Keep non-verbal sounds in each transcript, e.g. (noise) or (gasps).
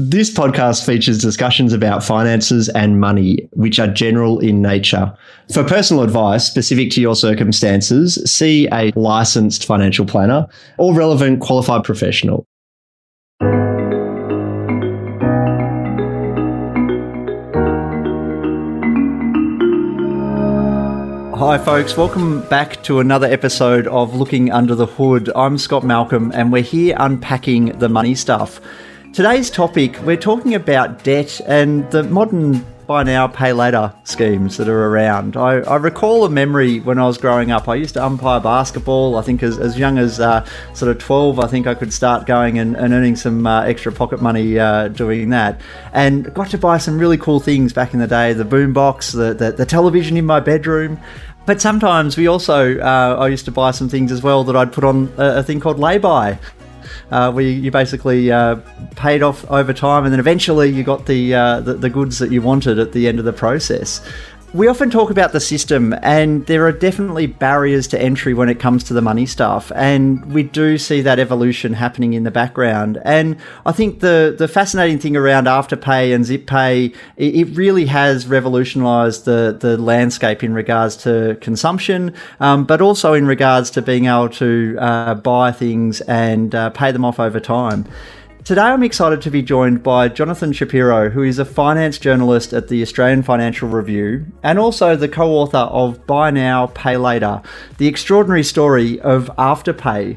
This podcast features discussions about finances and money, which are general in nature. For personal advice specific to your circumstances, see a licensed financial planner or relevant qualified professional. Hi, folks. Welcome back to another episode of Looking Under the Hood. I'm Scott Malcolm, and we're here unpacking the money stuff. Today's topic, we're talking about debt and the modern buy now, pay later schemes that are around. I, I, recall a memory when I was growing up. I used to umpire basketball. I think as, as young as uh, sort of 12, I think I could start going and, and earning some uh, extra pocket money uh, doing that. And got to buy some really cool things back in the day the boombox, the, the, the television in my bedroom. But sometimes we also, uh, I used to buy some things as well that I'd put on a, a thing called lay-by uh, where you basically uh, paid off over time, and then eventually you got the, uh, the, the goods that you wanted at the end of the process. We often talk about the system, and there are definitely barriers to entry when it comes to the money stuff. And we do see that evolution happening in the background. And I think the, the fascinating thing around Afterpay and ZipPay, it, it really has revolutionized the, the landscape in regards to consumption, um, but also in regards to being able to uh, buy things and uh, pay them off over time. Today, I'm excited to be joined by Jonathan Shapiro, who is a finance journalist at the Australian Financial Review and also the co author of Buy Now, Pay Later The Extraordinary Story of Afterpay.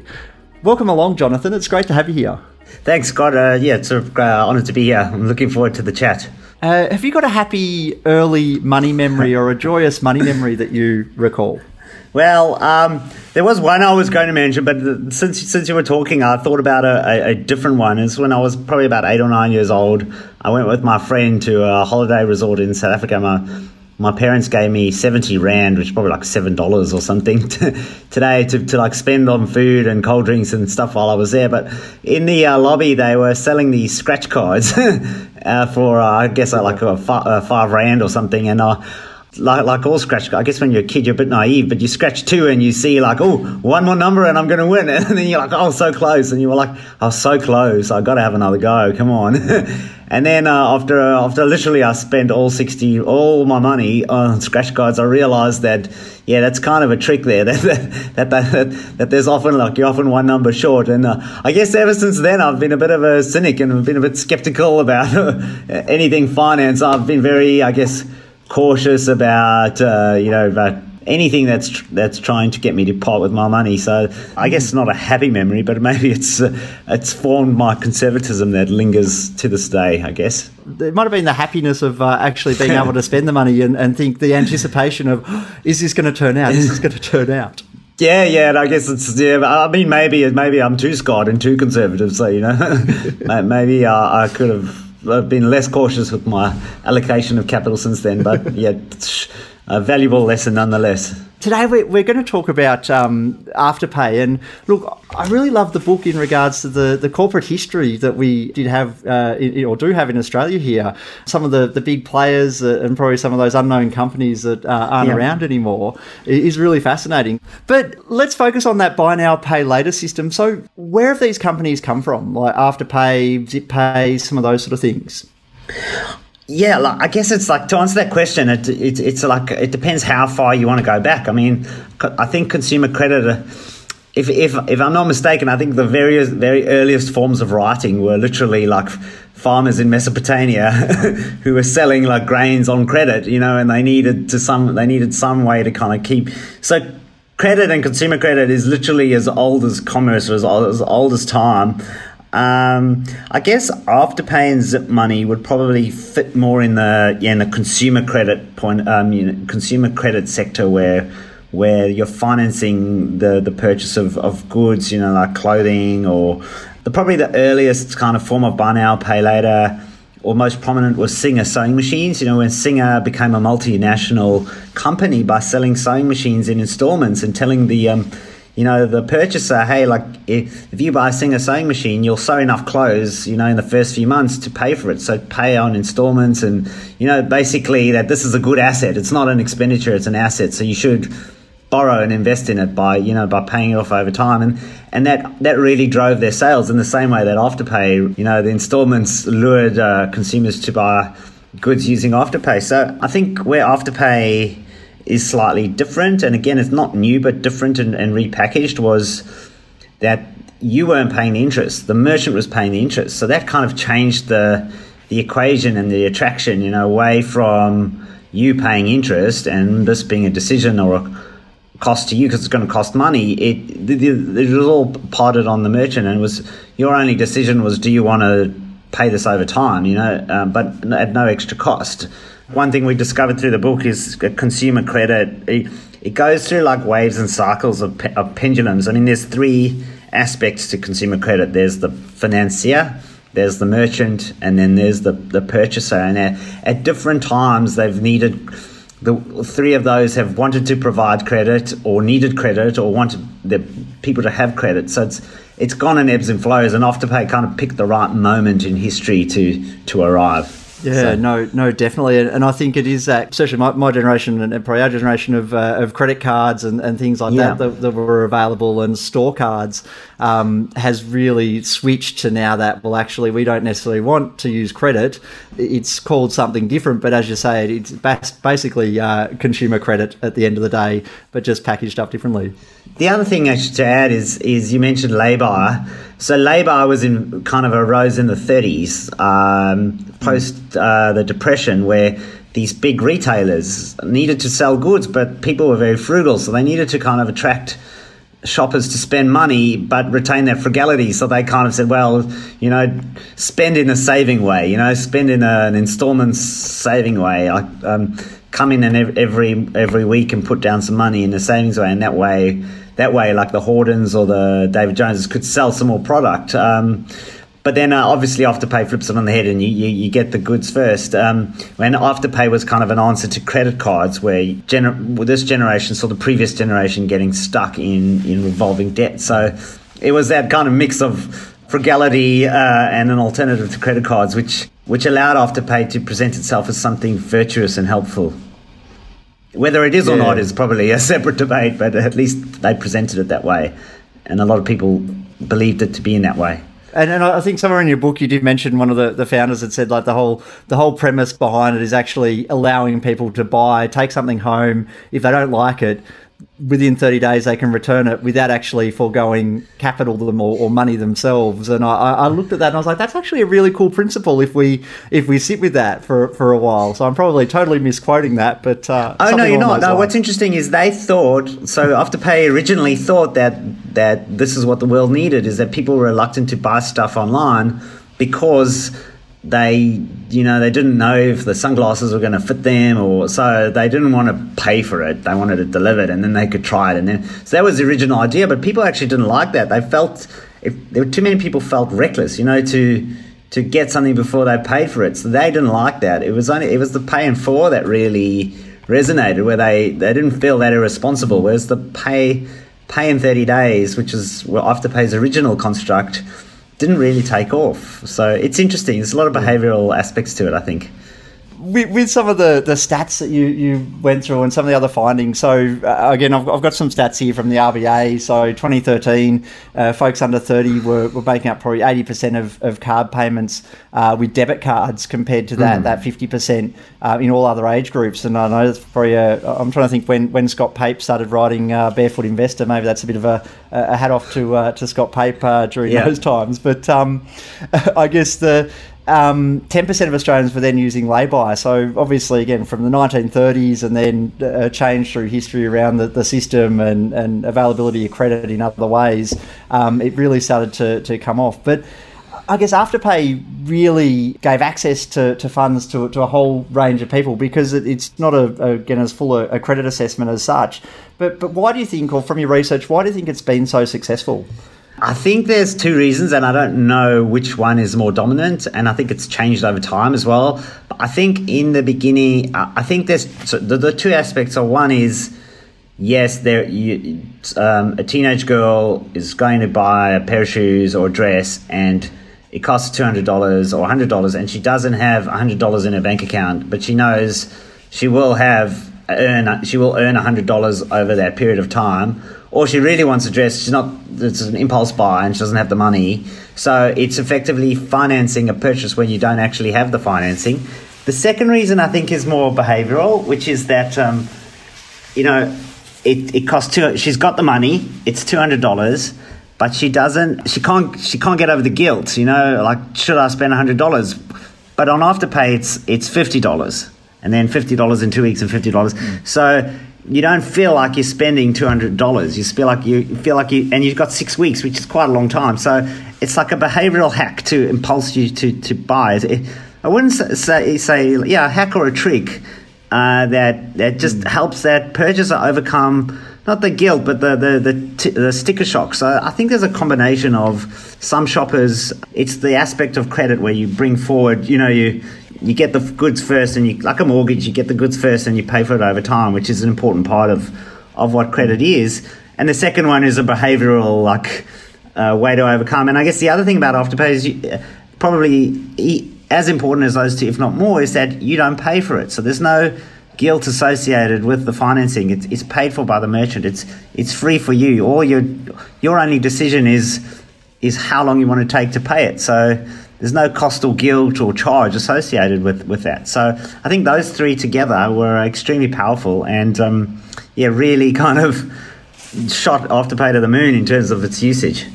Welcome along, Jonathan. It's great to have you here. Thanks, Scott. Uh, yeah, it's an uh, honour to be here. I'm looking forward to the chat. Uh, have you got a happy early money memory or a joyous money memory that you recall? Well, um, there was one I was going to mention, but since since you were talking, I thought about a, a, a, different one. It's when I was probably about eight or nine years old. I went with my friend to a holiday resort in South Africa. My my parents gave me 70 rand which is probably like seven dollars or something (laughs) today to, to like spend on food and cold drinks and stuff while i was there but in the uh, lobby they were selling these scratch cards (laughs) uh, for uh, i guess uh, like a, five, a five rand or something and uh, like like all scratch. I guess when you're a kid, you're a bit naive, but you scratch two and you see like, oh, one more number and I'm going to win, (laughs) and then you're like, oh, so close, and you were like, oh, so close. I got to have another go. Come on. (laughs) and then uh, after after literally I spent all sixty all my money on scratch cards, I realized that yeah, that's kind of a trick there. (laughs) That that that, that, that there's often like you're often one number short, and uh, I guess ever since then I've been a bit of a cynic and I've been a bit skeptical about anything finance. I've been very, I guess cautious about uh, you know about anything that's tr- that's trying to get me to part with my money. So I guess it's not a happy memory, but maybe it's uh, it's formed my conservatism that lingers to this day. I guess it might have been the happiness of uh, actually being able to spend the money and, and think the anticipation of (gasps) is this going to turn out? Is this going to turn out? Yeah, yeah, I guess it's yeah. I mean, maybe maybe I'm too Scott and too conservative, so you know, (laughs) maybe uh, I could have I've been less cautious with my allocation of capital since then, but yeah, a valuable lesson nonetheless. Today we're, we're going to talk about um, Afterpay, and look, I really love the book in regards to the, the corporate history that we did have uh, in, or do have in Australia here. Some of the, the big players uh, and probably some of those unknown companies that uh, aren't yeah. around anymore is really fascinating. But let's focus on that buy now, pay later system. So, where have these companies come from? Like Afterpay, ZipPay, some of those sort of things? Yeah, like, I guess it's like to answer that question. It, it, it's like it depends how far you want to go back. I mean, I think consumer credit. Uh, if, if, if I'm not mistaken, I think the very very earliest forms of writing were literally like farmers in Mesopotamia (laughs) who were selling like grains on credit, you know, and they needed to some they needed some way to kind of keep so credit and consumer credit is literally as old as commerce as, old as time. Um, I guess Afterpay and Zip Money would probably fit more in the yeah, in the consumer credit point, um, you know, consumer credit sector where where you're financing the the purchase of, of goods, you know, like clothing or the probably the earliest kind of form of buy now pay later or most prominent was Singer sewing machines. You know, when Singer became a multinational company by selling sewing machines in installments and telling the um, you know, the purchaser, hey, like if, if you buy a Singer sewing machine, you'll sew enough clothes, you know, in the first few months to pay for it. So pay on installments and, you know, basically that this is a good asset. It's not an expenditure, it's an asset. So you should borrow and invest in it by you know by paying it off over time and and that that really drove their sales in the same way that afterpay you know the installments lured uh, consumers to buy goods using afterpay so i think where afterpay is slightly different and again it's not new but different and, and repackaged was that you weren't paying the interest the merchant was paying the interest so that kind of changed the the equation and the attraction you know away from you paying interest and this being a decision or a cost to you because it's going to cost money. It, it, was all parted on the merchant, and it was your only decision was do you want to pay this over time, you know, um, but at no extra cost. One thing we discovered through the book is consumer credit. It, it goes through like waves and cycles of, of pendulums. I mean, there's three aspects to consumer credit. There's the financier, there's the merchant, and then there's the, the purchaser. And at, at different times, they've needed the three of those have wanted to provide credit or needed credit or wanted the people to have credit. So it's it's gone in ebbs and flows, and Afterpay kind of picked the right moment in history to to arrive. Yeah, so. no, no, definitely, and, I think it is that, especially my, my generation and probably our generation of, uh, of credit cards and, and things like yeah. that, that, that were available and store cards um, has really switched to now that well, actually, we don't necessarily want to use credit. It's called something different, but as you say, it's basically uh, consumer credit at the end of the day, but just packaged up differently. The other thing I should add is is you mentioned lay-by. So lay-by was in kind of arose in the 30s, um, post uh, the depression, where these big retailers needed to sell goods, but people were very frugal, so they needed to kind of attract shoppers to spend money but retain their frugality. So they kind of said, well, you know, spend in a saving way, you know, spend in a, an installment saving way. I, um, come in and every every week and put down some money in a savings way, and that way that way, like the Horderns or the David Joneses could sell some more product. Um, but then uh, obviously Afterpay flips it on the head and you, you, you get the goods first. Um, when Afterpay was kind of an answer to credit cards, where gener- this generation saw the previous generation getting stuck in, in revolving debt. So it was that kind of mix of frugality uh, and an alternative to credit cards, which which allowed Afterpay to present itself as something virtuous and helpful. Whether it is yeah. or not is probably a (laughs) separate debate, but at least they presented it that way. And a lot of people believed it to be in that way. And, and I think somewhere in your book you did mention one of the, the founders had said like the whole the whole premise behind it is actually allowing people to buy, take something home. If they don't like it, within 30 days they can return it without actually foregoing capital them or, or money themselves. And I, I, looked at that and I was like that's actually a really cool principle if we if we sit with that for, for a while. So I'm probably totally misquoting that but uh, oh no you're not. no lines. what's interesting is they thought so Afterpay originally thought that that this is what the world needed is that people were reluctant to buy stuff online because they you know they didn't know if the sunglasses were going to fit them or so they didn't want to pay for it. They wanted it delivered and then they could try it. And then so that was the original idea but people actually didn't like that. They felt if there were too many people felt reckless you know to to get something before they paid for it. So they didn't like that. It was only it was the paying for that really resonated where they they didn't feel that irresponsible whereas the pay pay in 30 days which is well, afterpay's original construct didn't really take off. So it's interesting. There's a lot of behavioural aspects to it, I think with, with, some of the, the stats that you, you went through and some of the other findings. So, uh, again, I've, I've got some stats here from the RBA. So, 2013, uh, folks under 30 were, were making up probably 80% of, of card payments uh, with debit cards compared to that, mm. that 50% uh, in all other age groups. And I know that's probably, I'm trying to think when, when Scott Pape started writing uh, Barefoot Investor, maybe that's a bit of a, a hat off to, uh, to Scott Pape during yeah. those times. But um, (laughs) I guess the um, 10% of Australians were then using lay-by. So obviously, again, from the 1930s and then a uh, change through history around the, the system and, and availability of credit in other ways, um, it really started to, to come off. But I guess Afterpay really gave access to, to funds to, to a whole range of people because it, it's not, a, again, as full a, a credit assessment as such. But, but why do you think, or from your research, why do you think it's been so successful? I think there's two reasons, and I don't know which one is more dominant, and I think it's changed over time as well. But I think in the beginning, I think there's so the, the two aspects are one is yes, there you, um, a teenage girl is going to buy a pair of shoes or a dress, and it costs two hundred dollars or hundred dollars, and she doesn't have hundred dollars in her bank account, but she knows she will have earn she will earn hundred dollars over that period of time, or she really wants a dress. She's not. It's an impulse buy and she doesn't have the money. So it's effectively financing a purchase when you don't actually have the financing. The second reason I think is more behavioural, which is that um, you know it, it costs two. She's got the money. It's two hundred dollars but she doesn't she can't she can't get over the guilt you know like should i spend $100 but on afterpay it's it's $50 and then $50 in two weeks and $50 mm. so you don't feel like you're spending $200 you feel like you feel like you and you've got six weeks which is quite a long time so it's like a behavioral hack to impulse you to to buy it, i wouldn't say say yeah a hack or a trick uh, that that just mm. helps that purchaser overcome not the guilt, but the the the, t- the, sticker shock. So I think there's a combination of some shoppers. It's the aspect of credit where you bring forward. You know, you you get the goods first, and you like a mortgage, you get the goods first, and you pay for it over time, which is an important part of of what credit is. And the second one is a behavioural like uh, way to overcome. And I guess the other thing about afterpay is you, probably as important as those two, if not more, is that you don't pay for it. So there's no guilt associated with the financing. It's, it's paid for by the merchant. It's it's free for you. All your your only decision is is how long you want to take to pay it. So there's no cost or guilt or charge associated with, with that. So I think those three together were extremely powerful and um, yeah, really (laughs) kind of shot Afterpay to the moon in terms of its usage.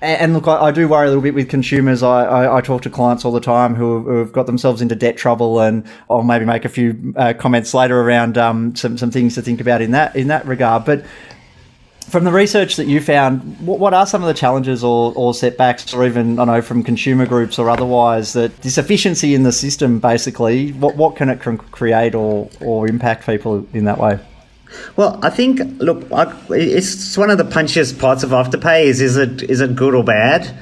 And look, I, do worry a little bit with consumers. I, I, I talk to clients all the time who, who, have got themselves into debt trouble, and I'll maybe make a few uh, comments later around um, some some things to think about in that in that regard. But from the research that you found, what, what are some of the challenges or, or setbacks, or even I know from consumer groups or otherwise, that this efficiency in the system basically, what what can it create or or impact people in that way? Well, I think look, it's one of the punchiest parts of Afterpay is is it is it good or bad?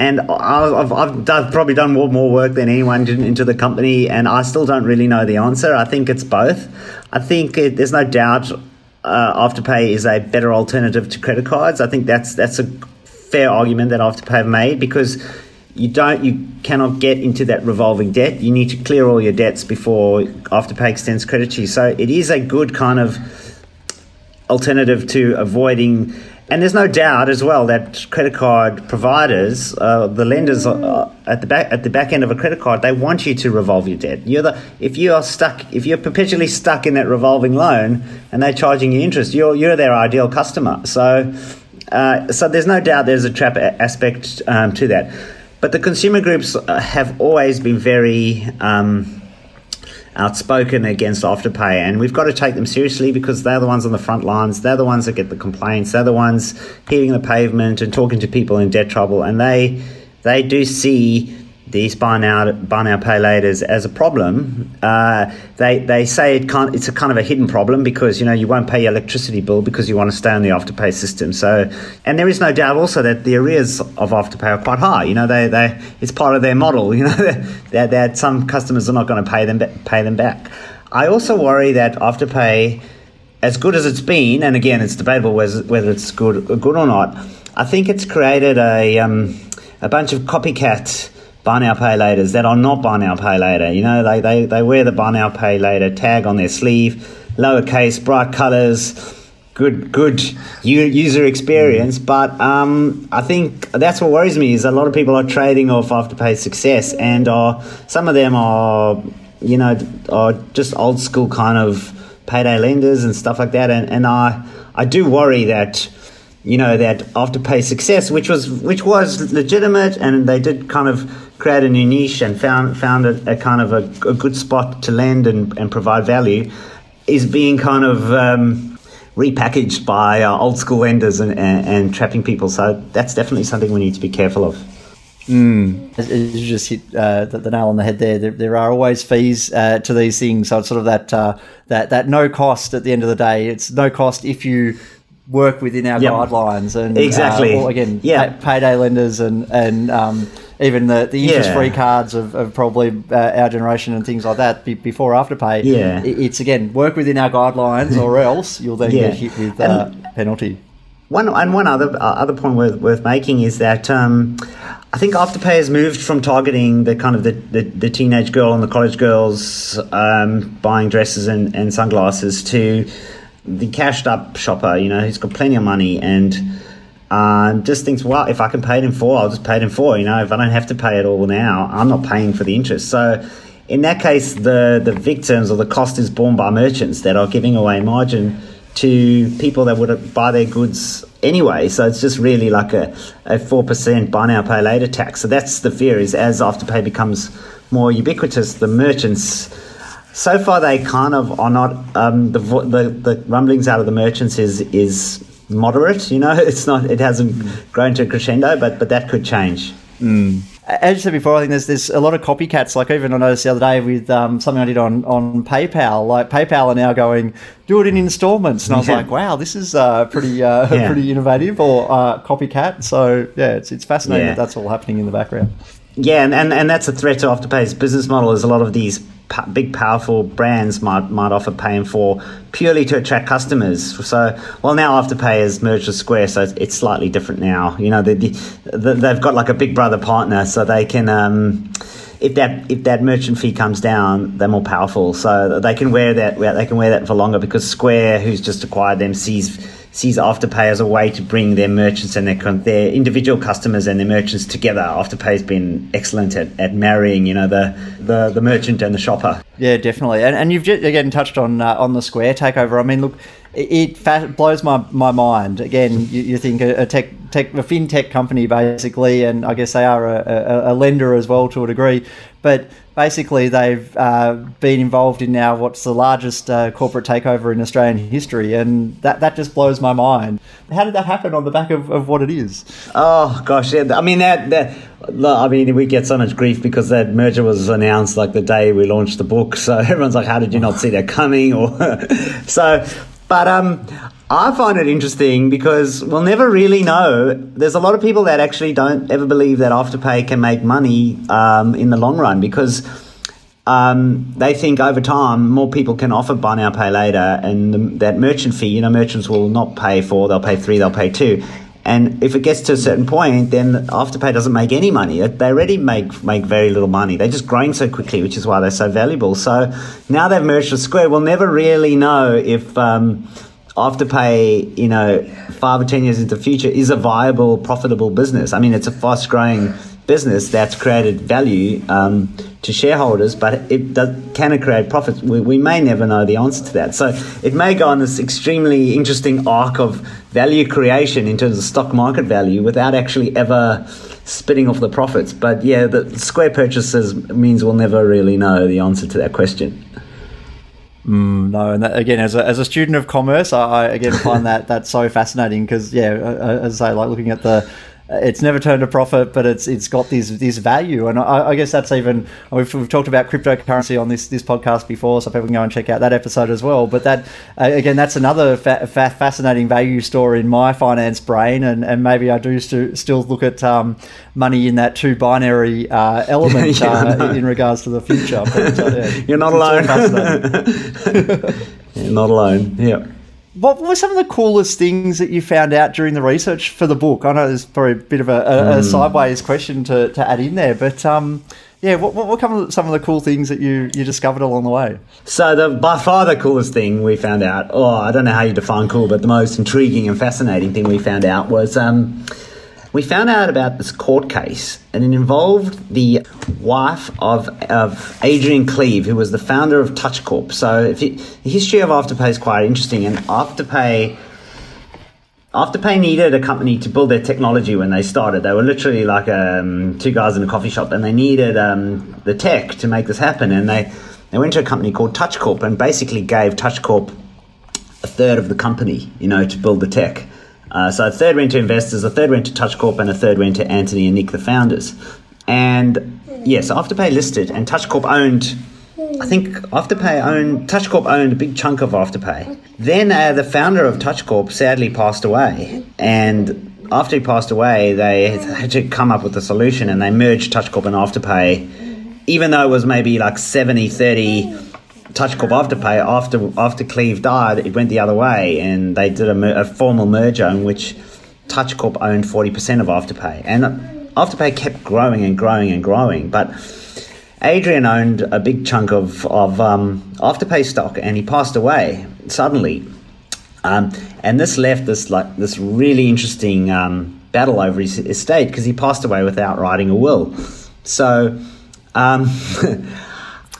And I've, I've, probably done more, more work than anyone into the company, and I still don't really know the answer. I think it's both. I think it, there's no doubt uh, Afterpay is a better alternative to credit cards. I think that's that's a fair argument that Afterpay have made because you don't you cannot get into that revolving debt. You need to clear all your debts before Afterpay extends credit to you. So it is a good kind of alternative to avoiding. And there's no doubt as well that credit card providers, uh, the lenders uh, at the back at the back end of a credit card, they want you to revolve your debt. You're the if you are stuck, if you're perpetually stuck in that revolving loan, and they're charging you interest, you're you're their ideal customer. So, uh, so there's no doubt there's a trap aspect um, to that. But the consumer groups uh, have always been very um, outspoken against Afterpay, and we've got to take them seriously because they're the ones on the front lines. They're the ones that get the complaints. They're the ones hitting the pavement and talking to people in debt trouble, and they they do see these buy now buy now pay laters as a problem. Uh, they they say it can't. It's a kind of a hidden problem because you know you won't pay your electricity bill because you want to stay on the afterpay system. So and there is no doubt also that the arrears of afterpay are quite high. You know they they it's part of their model. (laughs) You know that that some customers are not going to pay them pay them back. I also worry that afterpay, as good as it's been, and again it's debatable whether it's good good or not. I think it's created a um, a bunch of copycats buy now pay laters that are not buy now pay later. You know, they, they, they wear the buy now pay later tag on their sleeve, lowercase, bright colors, good good user experience. But um, I think that's what worries me is a lot of people are trading off afterpay success, and are some of them are you know are just old school kind of payday lenders and stuff like that. And and I I do worry that you know that afterpay success, which was which was legitimate, and they did kind of create a new niche and found found a, a kind of a, a, good spot to land and, and provide value is being kind of um, repackaged by uh, old school lenders and, and, and, trapping people. So that's definitely something we need to be careful of. Mm. You just hit uh, the, the, nail on the head there. There, there are always fees uh, to these things, so it's sort of that uh, that that no cost at the end of the day. It's no cost if you work within our yep. guidelines and exactly. Uh, well, again, yeah. payday lenders and and um, even the, the interest free yeah. cards of, of probably uh, our generation and things like that be, before afterpay. Yeah, it's again work within our guidelines, or (laughs) else you'll then yeah. get hit with uh, penalty. one and one other uh, other point worth, worth making is that um, I think Afterpay has moved from targeting the kind of the, the, the teenage girl and the college girls um, buying dresses and, and sunglasses to the cashed up shopper. You know, who's got plenty of money and. Uh, just thinks, well, if I can pay it in full, I'll just pay it in full. You know, if I don't have to pay it all now, I'm not paying for the interest. So, in that case, the the victims or the cost is borne by merchants that are giving away margin to people that would buy their goods anyway. So it's just really like a, a 4% buy now, pay later tax. So that's the fear is as Afterpay becomes more ubiquitous, the merchants, so far they kind of are not, um, the, the, the rumblings out of the merchants is, is moderate, you know, (laughs) it's not, it hasn't grown to a crescendo, but, but that could change. Mm as you said before, I think there's there's a lot of copycats. Like even I noticed the other day with um, something I did on, on PayPal. Like PayPal are now going do it in installments, and I was yeah. like, wow, this is uh, pretty uh, (laughs) yeah. pretty innovative or uh, copycat. So yeah, it's it's fascinating yeah. that that's all happening in the background. Yeah, and, and, and that's a threat to Afterpay's business model. Is a lot of these big, powerful brands might might offer paying for purely to attract customers. So, well, now Afterpay has merged with Square, so it's slightly different now. You know, they, they've got like a big brother partner, so they can. Um, if that if that merchant fee comes down, they're more powerful, so they can wear that they can wear that for longer because Square, who's just acquired them, sees sees Afterpay as a way to bring their merchants and their, their individual customers and their merchants together. Afterpay's been excellent at, at marrying, you know, the, the, the merchant and the shopper. Yeah, definitely. And, and you've just, again touched on uh, on the Square takeover. I mean, look, it, blows my, my mind. Again, you, you think a, a, tech, tech, a fintech company basically, and I guess they are a, a, a lender as well to a degree, but basically they've uh, been involved in now what's the largest uh, corporate takeover in Australian history, and that, that just blows my mind. How did that happen on the back of, of what it is? Oh gosh, yeah. I mean that that. I mean, we get so much grief because that merger was announced like the day we launched the book. So (laughs) everyone's like, "How did you not see that coming?" (laughs) Or so. But um, I find it interesting because we'll never really know. There's a lot of people that actually don't ever believe that Afterpay can make money um, in the long run because um, they think over time more people can offer buy now, pay later, and the, that merchant fee, you know, merchants will not pay four, they'll pay three, they'll pay two. And if it gets to a certain point, then Afterpay doesn't make any money. They already make make very little money. They're just growing so quickly, which is why they're so valuable. So now they've merged with Square. We'll never really know if. Um, Afterpay, you know, five or ten years into the future is a viable, profitable business. I mean, it's a fast growing business that's created value um, to shareholders, but it does, can it create profits? We, we, may never know the answer to that. So it may go on this extremely interesting arc of value creation in terms of stock market value without actually ever spitting off the profits. But yeah, the Square purchases means we'll never really know the answer to that question. Mm, no, and that, again, as a, as a student of commerce, I, I again find (laughs) that that's so fascinating because yeah, as I say, like looking at the it's never turned a profit, but it's it's got this this value, and I, I, guess that's even we've, we've talked about cryptocurrency on this this podcast before, so people can go and check out that episode as well. But that uh, again, that's another fa- fa- fascinating value story in my finance brain, and, and maybe I do st- still look at um, money in that two binary uh, (laughs) element yeah, uh, no. in regards to the future. But, uh, yeah, (laughs) You're not alone. (laughs) You're not alone. Yeah what were some of the coolest things that you found out during the research for the book? I know there's probably a bit of a, a, mm. a sideways question to, to add in there, but um, yeah, what, what were some of the cool things that you, you discovered along the way? So, the by far the coolest thing we found out, oh, I don't know how you define cool, but the most intriguing and fascinating thing we found out was. Um, we found out about this court case, and it involved the wife of, of Adrian Cleeve, who was the founder of Touch Corp. So, you, the history of Afterpay is quite interesting, and Afterpay. Afterpay needed a company to build their technology when they started. They were literally like um, two guys in a coffee shop, and they needed um, the tech to make this happen. And they, they went to a company called Touch Corp and basically gave Touch Corp a third of the company, you know, to build the tech. Uh, so a third went to investors, a third went to Touch Corp, and a third went to Anthony and Nick, the founders. And yes, Afterpay listed, and Touch Corp owned. I think Afterpay owned Touch Corp owned a big chunk of Afterpay. Then uh, the founder of Touch Corp sadly passed away, and after he passed away, they had to come up with a solution, and they merged Touch Corp and Afterpay. Even though it was maybe like 70 30 TouchCorp Afterpay after after Cleeve died, it went the other way, and they did a, a formal merger in which Touch Corp owned 40% of Afterpay. And Afterpay kept growing and growing and growing. But Adrian owned a big chunk of, of um, Afterpay stock and he passed away suddenly. Um, and this left this like this really interesting um, battle over his estate because he passed away without writing a will. So um, (laughs)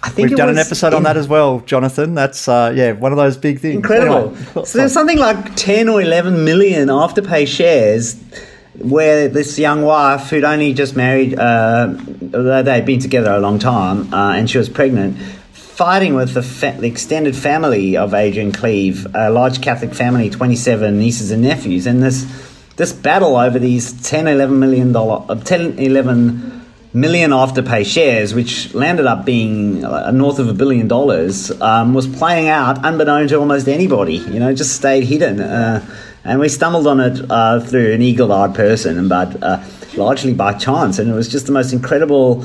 I think we've done an episode in, on that as well, Jonathan. That's uh, yeah, one of those big things. Incredible. Anyway, so there's something like ten or eleven million afterpay shares where this young wife who'd only just married, uh, they'd been together a long time, uh, and she was pregnant, fighting with the, fa- the, extended family of Adrian Cleeve, a large Catholic family, 27 nieces and nephews, and this this battle over these 10, 11 million dollar, uh, 10, 11 million afterpay shares, which landed up being uh, north of a billion dollars, um, was playing out unbeknown to almost anybody. You know, just stayed hidden. Uh, and we stumbled on it uh, through an eagle-eyed person, and but uh, largely by chance. And it was just the most incredible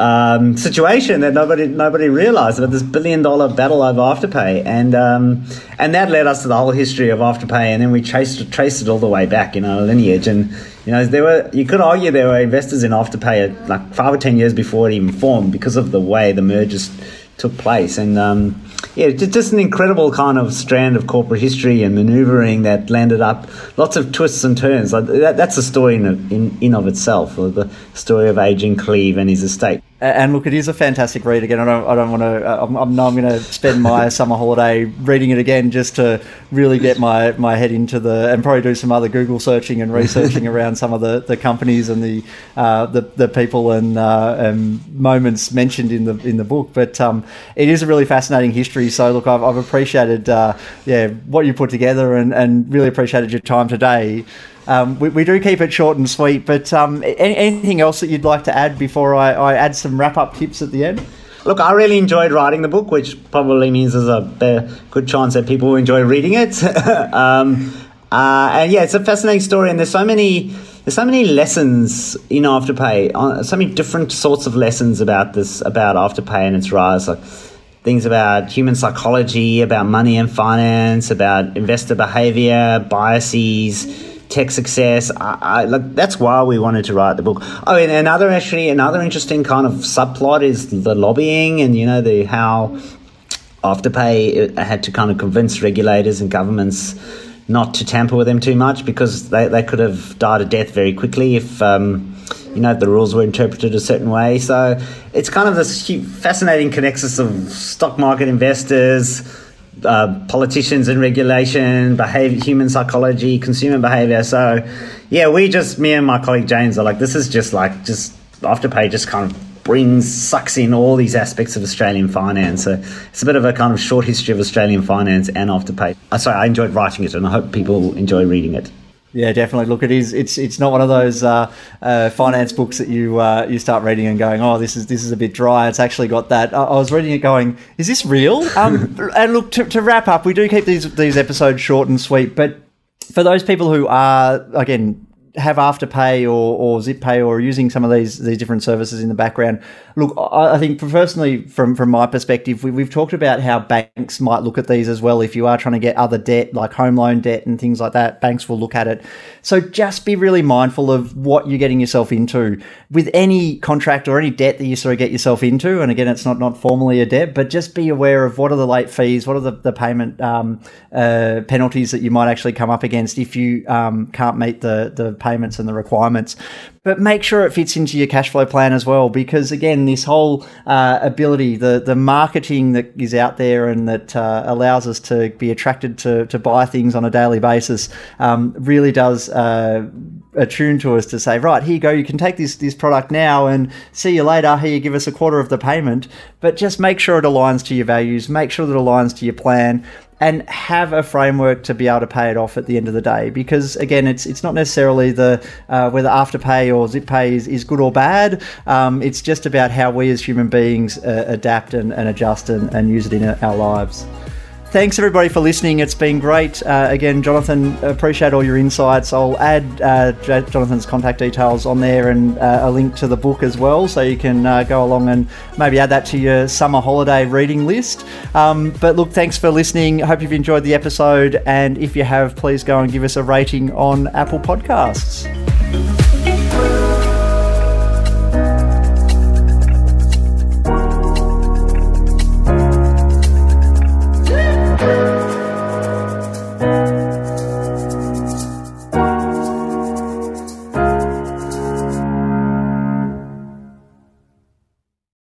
um, situation that nobody nobody realised about this billion-dollar battle over Afterpay, and um, and that led us to the whole history of Afterpay, and then we traced traced it all the way back in our lineage, and you know there were you could argue there were investors in Afterpay like five or ten years before it even formed because of the way the mergers took place, and um, yeah, just an incredible kind of strand of corporate history and manoeuvring that landed up lots of twists and turns. Like that, that's a story in, in in of itself, or the story of Adrian Cleeve and his estate. And look, it is a fantastic read again. I don't, I don't want to. Uh, I'm, I'm, I'm going to spend my (laughs) summer holiday reading it again just to really get my, my head into the and probably do some other Google searching and researching (laughs) around some of the, the companies and the uh, the, the people and, uh, and moments mentioned in the in the book. But um, it is a really fascinating history. So look, I've, I've appreciated uh, yeah what you put together and, and really appreciated your time today. Um, we, we, do keep it short and sweet, but um, any, anything else that you'd like to add before I, I add some wrap up tips at the end? Look, I really enjoyed writing the book, which probably means there's a good chance that people will enjoy reading it. (laughs) um, uh, and yeah, it's a fascinating story, and there's so many there's so many lessons in Afterpay, uh, so many different sorts of lessons about this about Afterpay and its rise, like things about human psychology, about money and finance, about investor behavior, biases tech success. I, I, that's why we wanted to write the book. Oh, and another actually another interesting kind of subplot is the lobbying and you know the how Afterpay had to kind of convince regulators and governments not to tamper with them too much because they, they could have died a death very quickly if um, you know the rules were interpreted a certain way. So it's kind of this fascinating connexus of stock market investors uh, politicians and regulation, behavior, human psychology, consumer behavior. So, yeah, we just me and my colleague James are like, this is just like just Afterpay just kind of brings sucks in all these aspects of Australian finance. So it's a bit of a kind of short history of Australian finance and Afterpay. Uh, sorry, I enjoyed writing it, and I hope people enjoy reading it. Yeah, definitely. Look, it is. It's it's not one of those uh, uh, finance books that you uh, you start reading and going, oh, this is this is a bit dry. It's actually got that. I, I was reading it, going, is this real? Um, (laughs) and look, to, to wrap up, we do keep these these episodes short and sweet, but for those people who are again have Afterpay or, or ZipPay or using some of these these different services in the background. Look, I, I think personally, from from my perspective, we, have talked about how banks might look at these as well. If you are trying to get other debt, like home loan debt and things like that, banks will look at it. So just be really mindful of what you're getting yourself into with any contract or any debt that you sort of get yourself into. And again, it's not not formally a debt, but just be aware of what are the late fees, what are the, the payment um, uh, penalties that you might actually come up against if you um, can't meet the the payments and the requirements. But make sure it fits into your cash flow plan as well, because again, this whole uh, ability, the the marketing that is out there and that uh, allows us to be attracted to to buy things on a daily basis, um, really does uh, attune to us to say, right, here you go, you can take this this product now and see you later. Here you give us a quarter of the payment, but just make sure it aligns to your values, make sure that it aligns to your plan, and have a framework to be able to pay it off at the end of the day. Because again, it's it's not necessarily the uh, whether Afterpay or ZipPay is, is good or bad. Um, it's just about how we as human beings uh, adapt and, and adjust and, and use it in our lives. Thanks everybody for listening. It's been great. Uh, again, Jonathan, appreciate all your insights. I'll add uh, Jonathan's contact details on there and uh, a link to the book as well, so you can uh, go along and maybe add that to your summer holiday reading list. Um, but look, thanks for listening. I hope you've enjoyed the episode, and if you have, please go and give us a rating on Apple Podcasts.